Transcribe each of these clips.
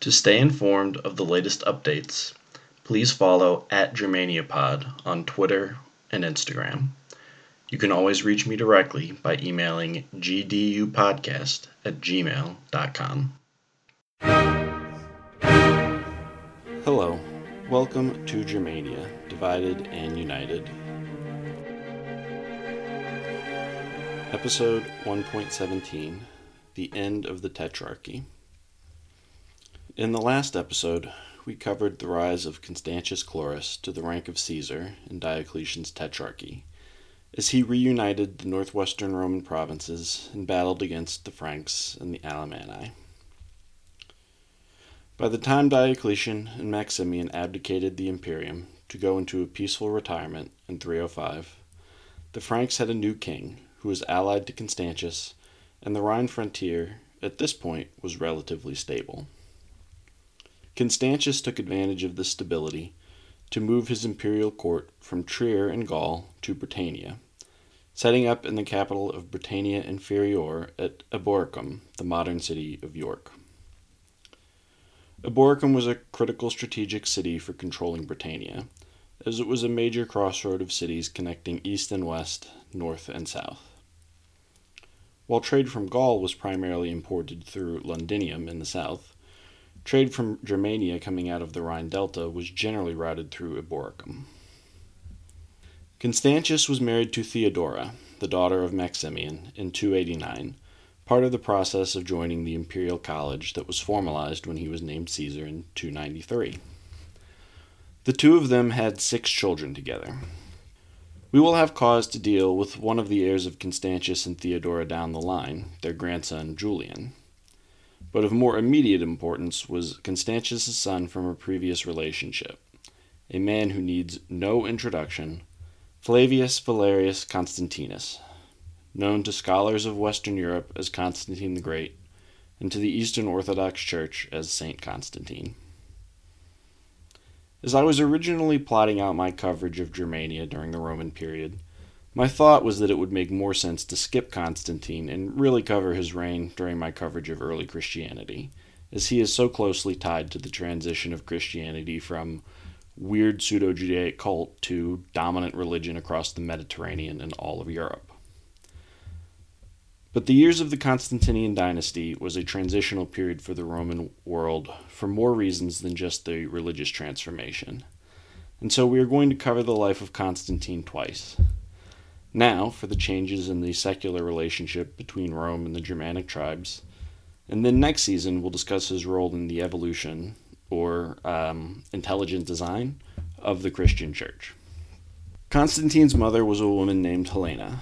To stay informed of the latest updates, please follow at GermaniaPod on Twitter and Instagram. You can always reach me directly by emailing gdupodcast at gmail.com. Hello, welcome to Germania, Divided and United. Episode 1.17 The End of the Tetrarchy. In the last episode, we covered the rise of Constantius Chlorus to the rank of Caesar in Diocletian's Tetrarchy, as he reunited the northwestern Roman provinces and battled against the Franks and the Alemanni. By the time Diocletian and Maximian abdicated the imperium to go into a peaceful retirement in 305, the Franks had a new king who was allied to Constantius, and the Rhine frontier at this point was relatively stable. Constantius took advantage of this stability to move his imperial court from Trier in Gaul to Britannia, setting up in the capital of Britannia Inferior at Eboracum, the modern city of York. Eboracum was a critical strategic city for controlling Britannia, as it was a major crossroad of cities connecting east and west, north and south. While trade from Gaul was primarily imported through Londinium in the south, trade from Germania coming out of the Rhine Delta was generally routed through Eboracum. Constantius was married to Theodora, the daughter of Maximian, in 289, part of the process of joining the imperial college that was formalized when he was named Caesar in 293. The two of them had six children together, we will have cause to deal with one of the heirs of Constantius and Theodora down the line, their grandson Julian. But of more immediate importance was Constantius' son from a previous relationship, a man who needs no introduction, Flavius Valerius Constantinus, known to scholars of Western Europe as Constantine the Great, and to the Eastern Orthodox Church as Saint Constantine. As I was originally plotting out my coverage of Germania during the Roman period, my thought was that it would make more sense to skip Constantine and really cover his reign during my coverage of early Christianity, as he is so closely tied to the transition of Christianity from weird pseudo Judaic cult to dominant religion across the Mediterranean and all of Europe. But the years of the Constantinian dynasty was a transitional period for the Roman world for more reasons than just the religious transformation. And so we are going to cover the life of Constantine twice. Now, for the changes in the secular relationship between Rome and the Germanic tribes. And then next season, we'll discuss his role in the evolution, or um, intelligent design, of the Christian church. Constantine's mother was a woman named Helena,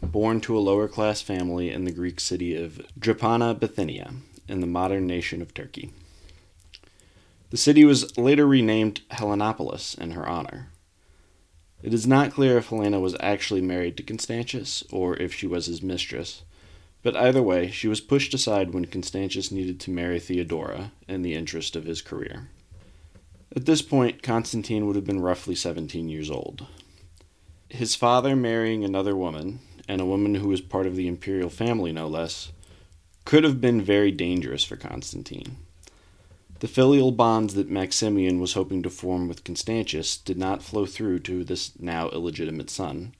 born to a lower class family in the Greek city of Drepana, Bithynia, in the modern nation of Turkey. The city was later renamed Helenopolis in her honor. It is not clear if Helena was actually married to Constantius or if she was his mistress, but either way, she was pushed aside when Constantius needed to marry Theodora in the interest of his career. At this point, Constantine would have been roughly 17 years old. His father marrying another woman, and a woman who was part of the imperial family, no less, could have been very dangerous for Constantine. The filial bonds that Maximian was hoping to form with Constantius did not flow through to this now illegitimate son,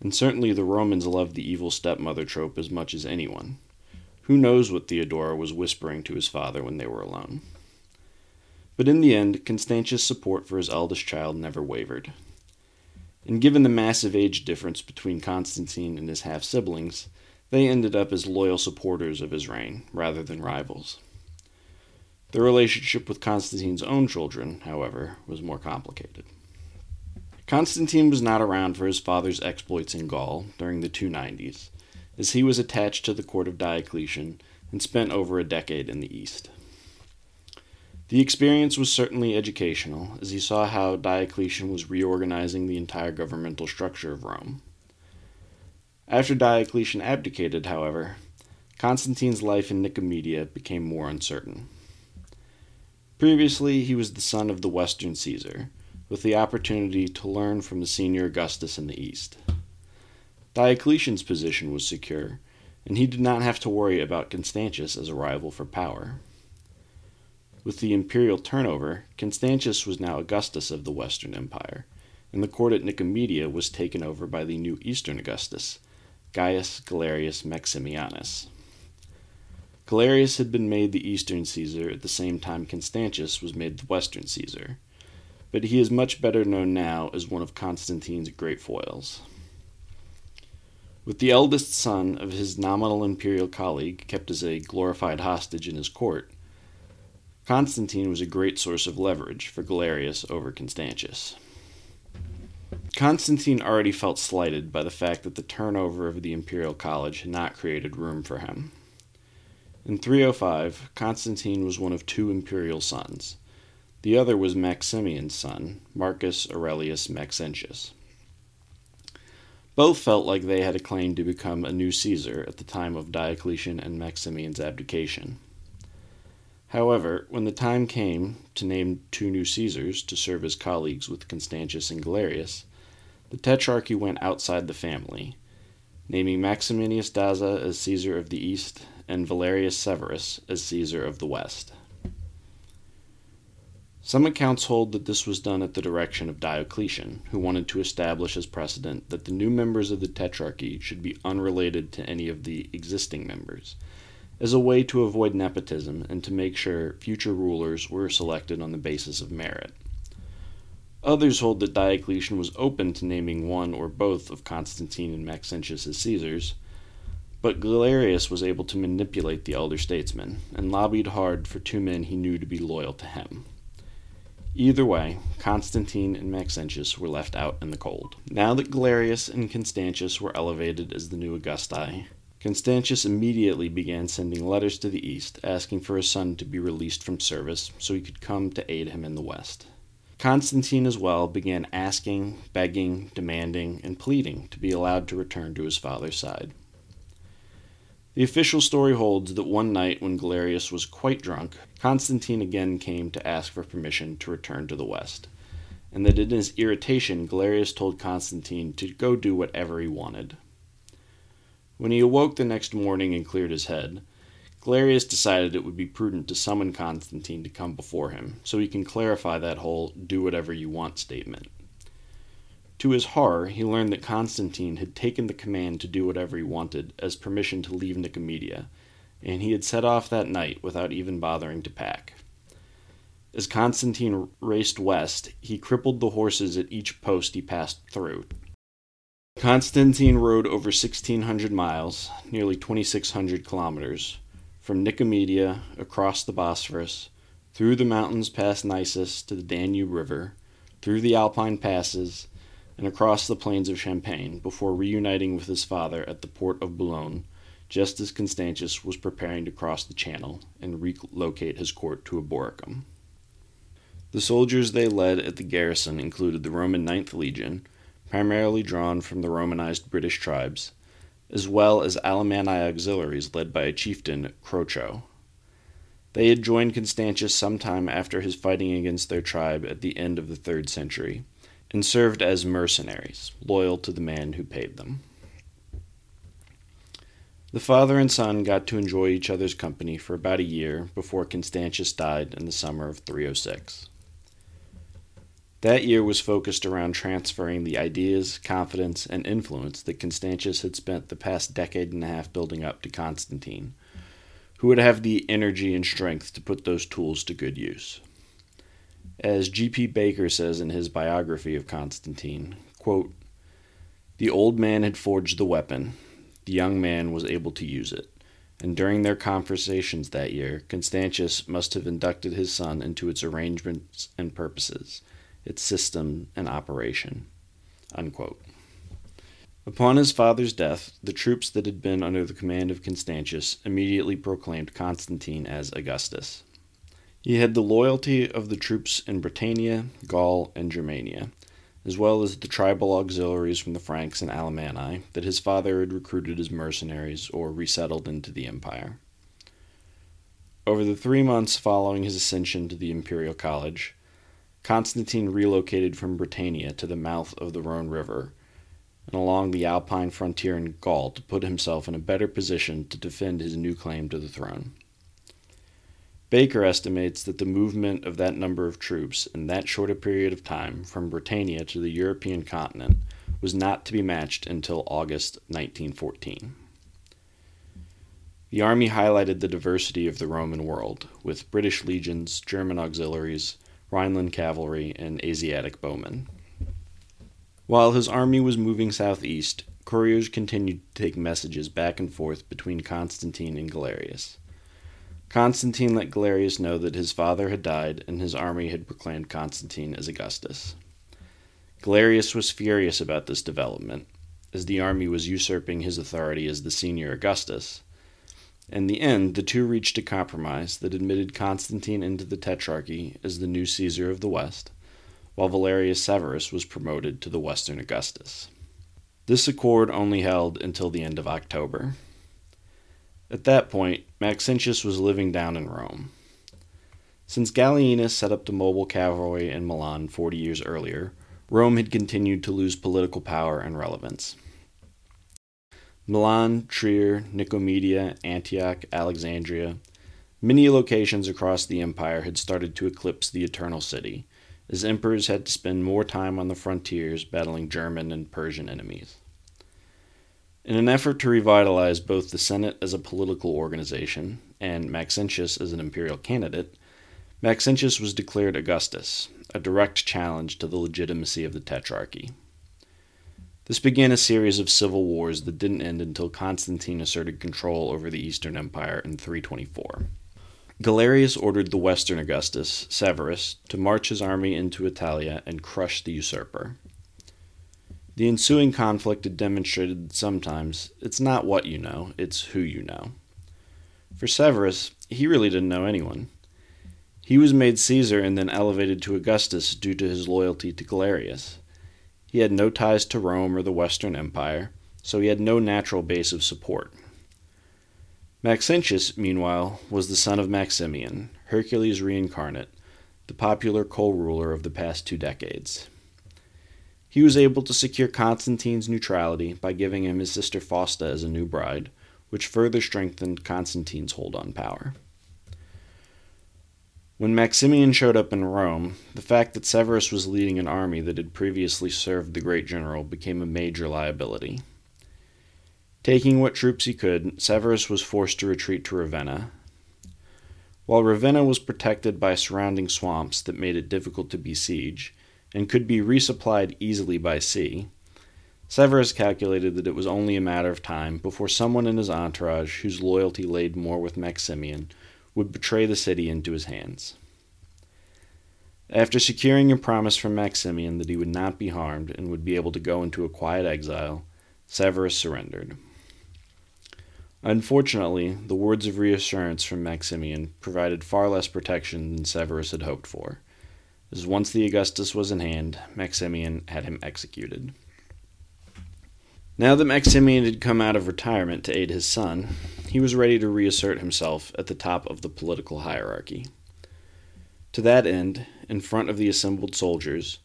and certainly the Romans loved the evil stepmother trope as much as anyone. Who knows what Theodora was whispering to his father when they were alone? But in the end, Constantius' support for his eldest child never wavered and given the massive age difference between Constantine and his half siblings, they ended up as loyal supporters of his reign rather than rivals. The relationship with Constantine's own children, however, was more complicated. Constantine was not around for his father's exploits in Gaul during the 290s, as he was attached to the court of Diocletian and spent over a decade in the East. The experience was certainly educational, as he saw how Diocletian was reorganizing the entire governmental structure of Rome. After Diocletian abdicated, however, Constantine's life in Nicomedia became more uncertain. Previously, he was the son of the Western Caesar, with the opportunity to learn from the senior Augustus in the East. Diocletian's position was secure, and he did not have to worry about Constantius as a rival for power. With the imperial turnover, Constantius was now Augustus of the Western Empire, and the court at Nicomedia was taken over by the new Eastern Augustus, Gaius Galerius Maximianus. Galerius had been made the Eastern Caesar at the same time Constantius was made the Western Caesar, but he is much better known now as one of Constantine's great foils. With the eldest son of his nominal imperial colleague kept as a glorified hostage in his court, Constantine was a great source of leverage for Galerius over Constantius. Constantine already felt slighted by the fact that the turnover of the imperial college had not created room for him. In 305, Constantine was one of two imperial sons. The other was Maximian's son, Marcus Aurelius Maxentius. Both felt like they had a claim to become a new Caesar at the time of Diocletian and Maximian's abdication. However, when the time came to name two new Caesars to serve as colleagues with Constantius and Galerius, the tetrarchy went outside the family, naming Maximinus Daza as Caesar of the East and Valerius Severus as Caesar of the West. Some accounts hold that this was done at the direction of Diocletian, who wanted to establish as precedent that the new members of the Tetrarchy should be unrelated to any of the existing members, as a way to avoid nepotism and to make sure future rulers were selected on the basis of merit. Others hold that Diocletian was open to naming one or both of Constantine and Maxentius as Caesars, but Galerius was able to manipulate the elder statesman and lobbied hard for two men he knew to be loyal to him. Either way, Constantine and Maxentius were left out in the cold. Now that Galerius and Constantius were elevated as the new Augusti, Constantius immediately began sending letters to the east asking for his son to be released from service so he could come to aid him in the west. Constantine as well began asking, begging, demanding, and pleading to be allowed to return to his father's side. The official story holds that one night when Galerius was quite drunk, Constantine again came to ask for permission to return to the west, and that in his irritation Galerius told Constantine to go do whatever he wanted. When he awoke the next morning and cleared his head, Galerius decided it would be prudent to summon Constantine to come before him, so he can clarify that whole do whatever you want statement. To his horror, he learned that Constantine had taken the command to do whatever he wanted as permission to leave Nicomedia, and he had set off that night without even bothering to pack. As Constantine raced west, he crippled the horses at each post he passed through. Constantine rode over 1,600 miles, nearly 2,600 kilometers, from Nicomedia across the Bosphorus, through the mountains past Nisus to the Danube River, through the Alpine passes, and across the plains of Champagne before reuniting with his father at the port of Boulogne, just as Constantius was preparing to cross the Channel and relocate his court to Eboracum. The soldiers they led at the garrison included the Roman Ninth Legion, primarily drawn from the Romanized British tribes, as well as Alemanni auxiliaries led by a chieftain, Crocho. They had joined Constantius some time after his fighting against their tribe at the end of the third century and served as mercenaries, loyal to the man who paid them. The father and son got to enjoy each other's company for about a year before Constantius died in the summer of 306. That year was focused around transferring the ideas, confidence, and influence that Constantius had spent the past decade and a half building up to Constantine, who would have the energy and strength to put those tools to good use. As G.P. Baker says in his biography of Constantine, quote, The old man had forged the weapon, the young man was able to use it, and during their conversations that year, Constantius must have inducted his son into its arrangements and purposes, its system and operation. Unquote. Upon his father's death, the troops that had been under the command of Constantius immediately proclaimed Constantine as Augustus. He had the loyalty of the troops in Britannia, Gaul, and Germania, as well as the tribal auxiliaries from the Franks and Alemanni that his father had recruited as mercenaries or resettled into the empire. Over the three months following his ascension to the imperial college, Constantine relocated from Britannia to the mouth of the Rhone River and along the Alpine frontier in Gaul to put himself in a better position to defend his new claim to the throne. Baker estimates that the movement of that number of troops in that short a period of time from Britannia to the European continent was not to be matched until August 1914. The army highlighted the diversity of the Roman world, with British legions, German auxiliaries, Rhineland cavalry, and Asiatic bowmen. While his army was moving southeast, couriers continued to take messages back and forth between Constantine and Galerius. Constantine let Galerius know that his father had died and his army had proclaimed Constantine as Augustus. Galerius was furious about this development, as the army was usurping his authority as the senior Augustus. In the end, the two reached a compromise that admitted Constantine into the Tetrarchy as the new Caesar of the West, while Valerius Severus was promoted to the Western Augustus. This accord only held until the end of October. At that point, Maxentius was living down in Rome. Since Gallienus set up the mobile cavalry in Milan 40 years earlier, Rome had continued to lose political power and relevance. Milan, Trier, Nicomedia, Antioch, Alexandria, many locations across the empire had started to eclipse the Eternal City, as emperors had to spend more time on the frontiers battling German and Persian enemies. In an effort to revitalize both the Senate as a political organization and Maxentius as an imperial candidate, Maxentius was declared Augustus, a direct challenge to the legitimacy of the Tetrarchy. This began a series of civil wars that didn't end until Constantine asserted control over the Eastern Empire in 324. Galerius ordered the Western Augustus, Severus, to march his army into Italia and crush the usurper. The ensuing conflict had demonstrated that sometimes it's not what you know, it's who you know. For Severus, he really didn't know anyone. He was made Caesar and then elevated to Augustus due to his loyalty to Galerius. He had no ties to Rome or the Western Empire, so he had no natural base of support. Maxentius, meanwhile, was the son of Maximian, Hercules reincarnate, the popular co ruler of the past two decades. He was able to secure Constantine's neutrality by giving him his sister Fausta as a new bride, which further strengthened Constantine's hold on power. When Maximian showed up in Rome, the fact that Severus was leading an army that had previously served the great general became a major liability. Taking what troops he could, Severus was forced to retreat to Ravenna. While Ravenna was protected by surrounding swamps that made it difficult to besiege, and could be resupplied easily by sea, Severus calculated that it was only a matter of time before someone in his entourage, whose loyalty laid more with Maximian, would betray the city into his hands. After securing a promise from Maximian that he would not be harmed and would be able to go into a quiet exile, Severus surrendered. Unfortunately, the words of reassurance from Maximian provided far less protection than Severus had hoped for as once the Augustus was in hand, Maximian had him executed. Now that Maximian had come out of retirement to aid his son, he was ready to reassert himself at the top of the political hierarchy. To that end, in front of the assembled soldiers,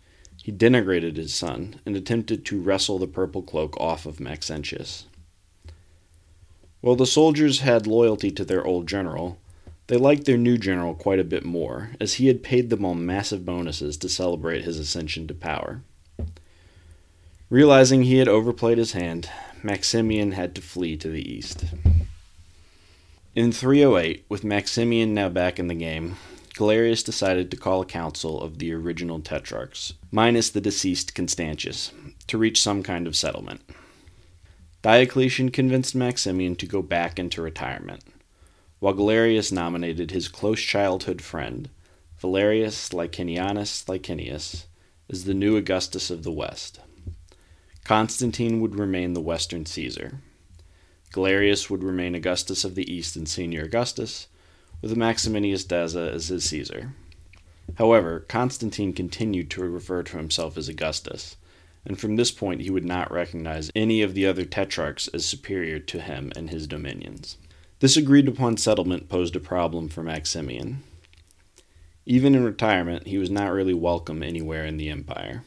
he denigrated his son and attempted to wrestle the purple cloak off of Maxentius. While the soldiers had loyalty to their old general, they liked their new general quite a bit more, as he had paid them all massive bonuses to celebrate his ascension to power. Realizing he had overplayed his hand, Maximian had to flee to the east. In 308, with Maximian now back in the game, Galerius decided to call a council of the original tetrarchs, minus the deceased Constantius, to reach some kind of settlement. Diocletian convinced Maximian to go back into retirement while Galerius nominated his close childhood friend, Valerius Licinianus Licinius, as the new Augustus of the West. Constantine would remain the Western Caesar. Galerius would remain Augustus of the East and Senior Augustus, with Maximinus Daza as his Caesar. However, Constantine continued to refer to himself as Augustus, and from this point he would not recognize any of the other tetrarchs as superior to him and his dominions. This agreed upon settlement posed a problem for Maximian. Even in retirement, he was not really welcome anywhere in the empire.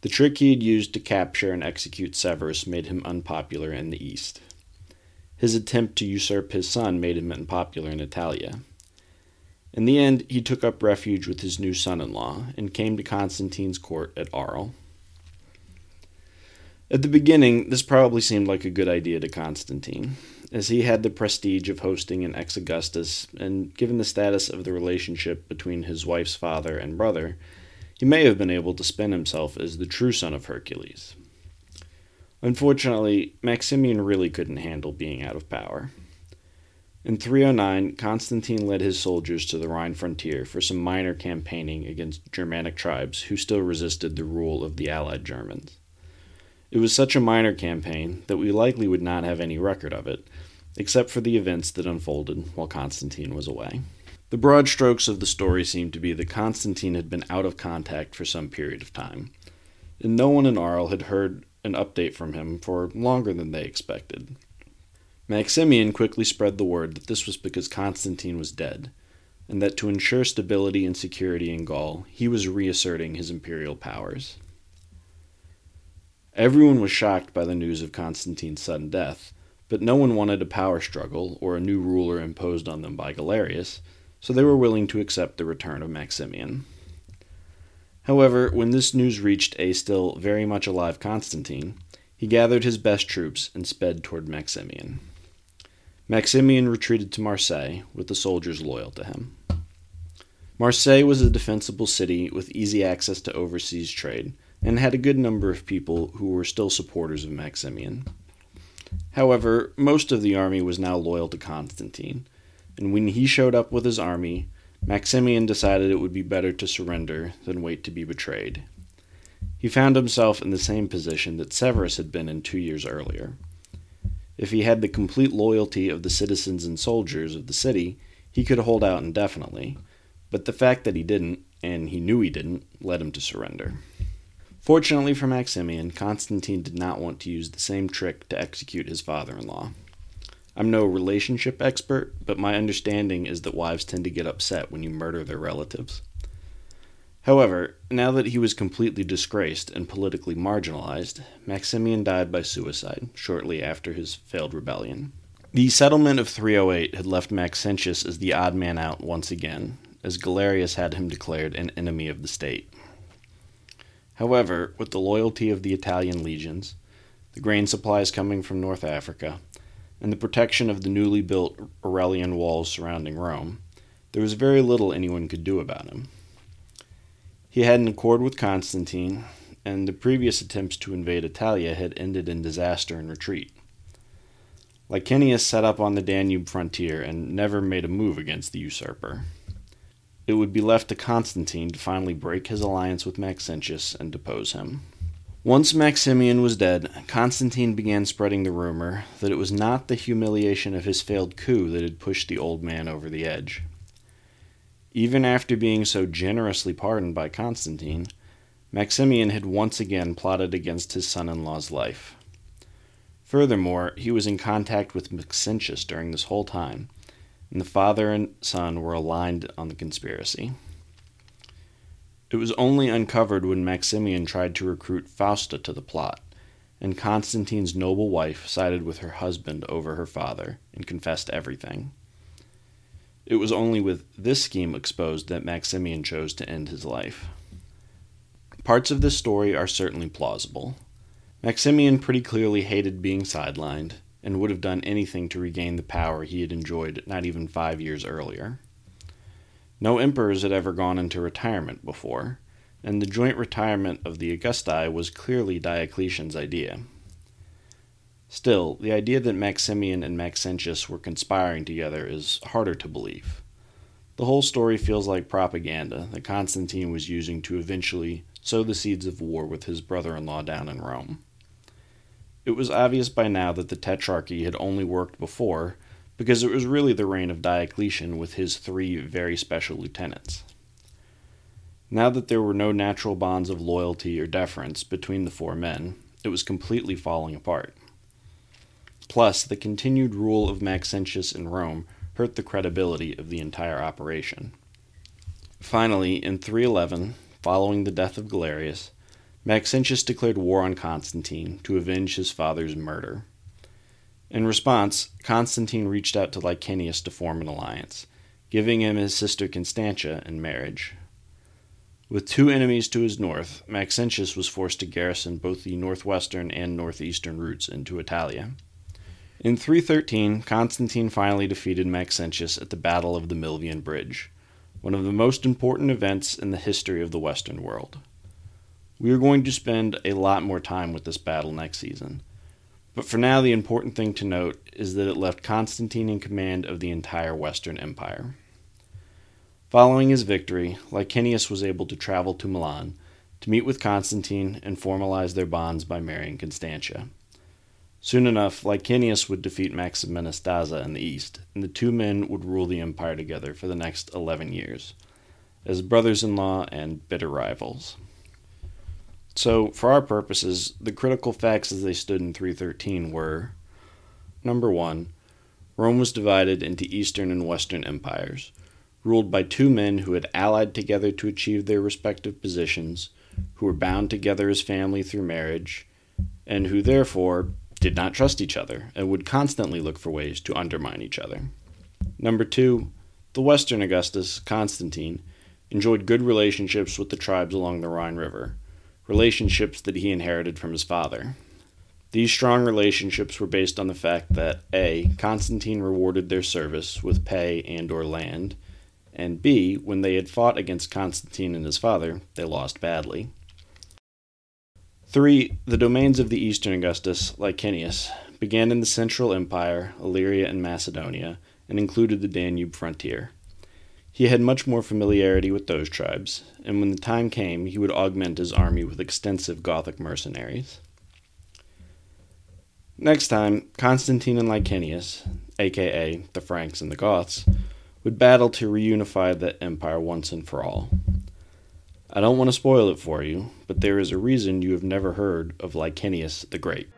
The trick he had used to capture and execute Severus made him unpopular in the east. His attempt to usurp his son made him unpopular in Italia. In the end, he took up refuge with his new son in law and came to Constantine's court at Arles. At the beginning, this probably seemed like a good idea to Constantine, as he had the prestige of hosting an ex Augustus, and given the status of the relationship between his wife's father and brother, he may have been able to spin himself as the true son of Hercules. Unfortunately, Maximian really couldn't handle being out of power. In 309, Constantine led his soldiers to the Rhine frontier for some minor campaigning against Germanic tribes who still resisted the rule of the Allied Germans. It was such a minor campaign that we likely would not have any record of it, except for the events that unfolded while Constantine was away. The broad strokes of the story seem to be that Constantine had been out of contact for some period of time, and no one in Arles had heard an update from him for longer than they expected. Maximian quickly spread the word that this was because Constantine was dead, and that to ensure stability and security in Gaul, he was reasserting his imperial powers. Everyone was shocked by the news of Constantine's sudden death, but no one wanted a power struggle or a new ruler imposed on them by Galerius, so they were willing to accept the return of Maximian. However, when this news reached a still very much alive Constantine, he gathered his best troops and sped toward Maximian. Maximian retreated to Marseille, with the soldiers loyal to him. Marseille was a defensible city with easy access to overseas trade, and had a good number of people who were still supporters of Maximian. However, most of the army was now loyal to Constantine, and when he showed up with his army, Maximian decided it would be better to surrender than wait to be betrayed. He found himself in the same position that Severus had been in two years earlier. If he had the complete loyalty of the citizens and soldiers of the city, he could hold out indefinitely, but the fact that he didn't, and he knew he didn't, led him to surrender. Fortunately for Maximian, Constantine did not want to use the same trick to execute his father in law. I'm no relationship expert, but my understanding is that wives tend to get upset when you murder their relatives. However, now that he was completely disgraced and politically marginalized, Maximian died by suicide shortly after his failed rebellion. The settlement of 308 had left Maxentius as the odd man out once again, as Galerius had him declared an enemy of the state. However, with the loyalty of the Italian legions, the grain supplies coming from North Africa, and the protection of the newly built Aurelian walls surrounding Rome, there was very little anyone could do about him. He had an accord with Constantine, and the previous attempts to invade Italia had ended in disaster and retreat. Licinius set up on the Danube frontier and never made a move against the usurper it would be left to Constantine to finally break his alliance with Maxentius and depose him. Once Maximian was dead, Constantine began spreading the rumor that it was not the humiliation of his failed coup that had pushed the old man over the edge. Even after being so generously pardoned by Constantine, Maximian had once again plotted against his son in law's life. Furthermore, he was in contact with Maxentius during this whole time, and the father and son were aligned on the conspiracy. It was only uncovered when Maximian tried to recruit Fausta to the plot, and Constantine's noble wife sided with her husband over her father and confessed everything. It was only with this scheme exposed that Maximian chose to end his life. Parts of this story are certainly plausible. Maximian pretty clearly hated being sidelined, and would have done anything to regain the power he had enjoyed not even five years earlier. No emperors had ever gone into retirement before, and the joint retirement of the Augusti was clearly Diocletian's idea. Still, the idea that Maximian and Maxentius were conspiring together is harder to believe. The whole story feels like propaganda that Constantine was using to eventually sow the seeds of war with his brother in law down in Rome. It was obvious by now that the Tetrarchy had only worked before, because it was really the reign of Diocletian with his three very special lieutenants. Now that there were no natural bonds of loyalty or deference between the four men, it was completely falling apart. Plus, the continued rule of Maxentius in Rome hurt the credibility of the entire operation. Finally, in 311, following the death of Galerius, Maxentius declared war on Constantine to avenge his father's murder. In response, Constantine reached out to Licinius to form an alliance, giving him his sister Constantia in marriage. With two enemies to his north, Maxentius was forced to garrison both the northwestern and northeastern routes into Italia. In 313, Constantine finally defeated Maxentius at the Battle of the Milvian Bridge, one of the most important events in the history of the Western world. We are going to spend a lot more time with this battle next season, but for now, the important thing to note is that it left Constantine in command of the entire Western Empire. Following his victory, Licinius was able to travel to Milan to meet with Constantine and formalize their bonds by marrying Constantia. Soon enough, Licinius would defeat Maximinus Daza in the east, and the two men would rule the empire together for the next 11 years, as brothers in law and bitter rivals. So, for our purposes, the critical facts as they stood in 313 were Number 1. Rome was divided into eastern and western empires ruled by two men who had allied together to achieve their respective positions, who were bound together as family through marriage, and who therefore did not trust each other and would constantly look for ways to undermine each other. Number two, the Western Augustus, Constantine, enjoyed good relationships with the tribes along the Rhine River, relationships that he inherited from his father. These strong relationships were based on the fact that A. Constantine rewarded their service with pay and or land, and B, when they had fought against Constantine and his father, they lost badly. 3. The domains of the eastern Augustus, Licinius, began in the Central Empire, Illyria, and Macedonia, and included the Danube frontier. He had much more familiarity with those tribes, and when the time came, he would augment his army with extensive Gothic mercenaries. Next time, Constantine and Licinius, aka the Franks and the Goths, would battle to reunify the empire once and for all. I don't want to spoil it for you, but there is a reason you have never heard of Licinius the Great.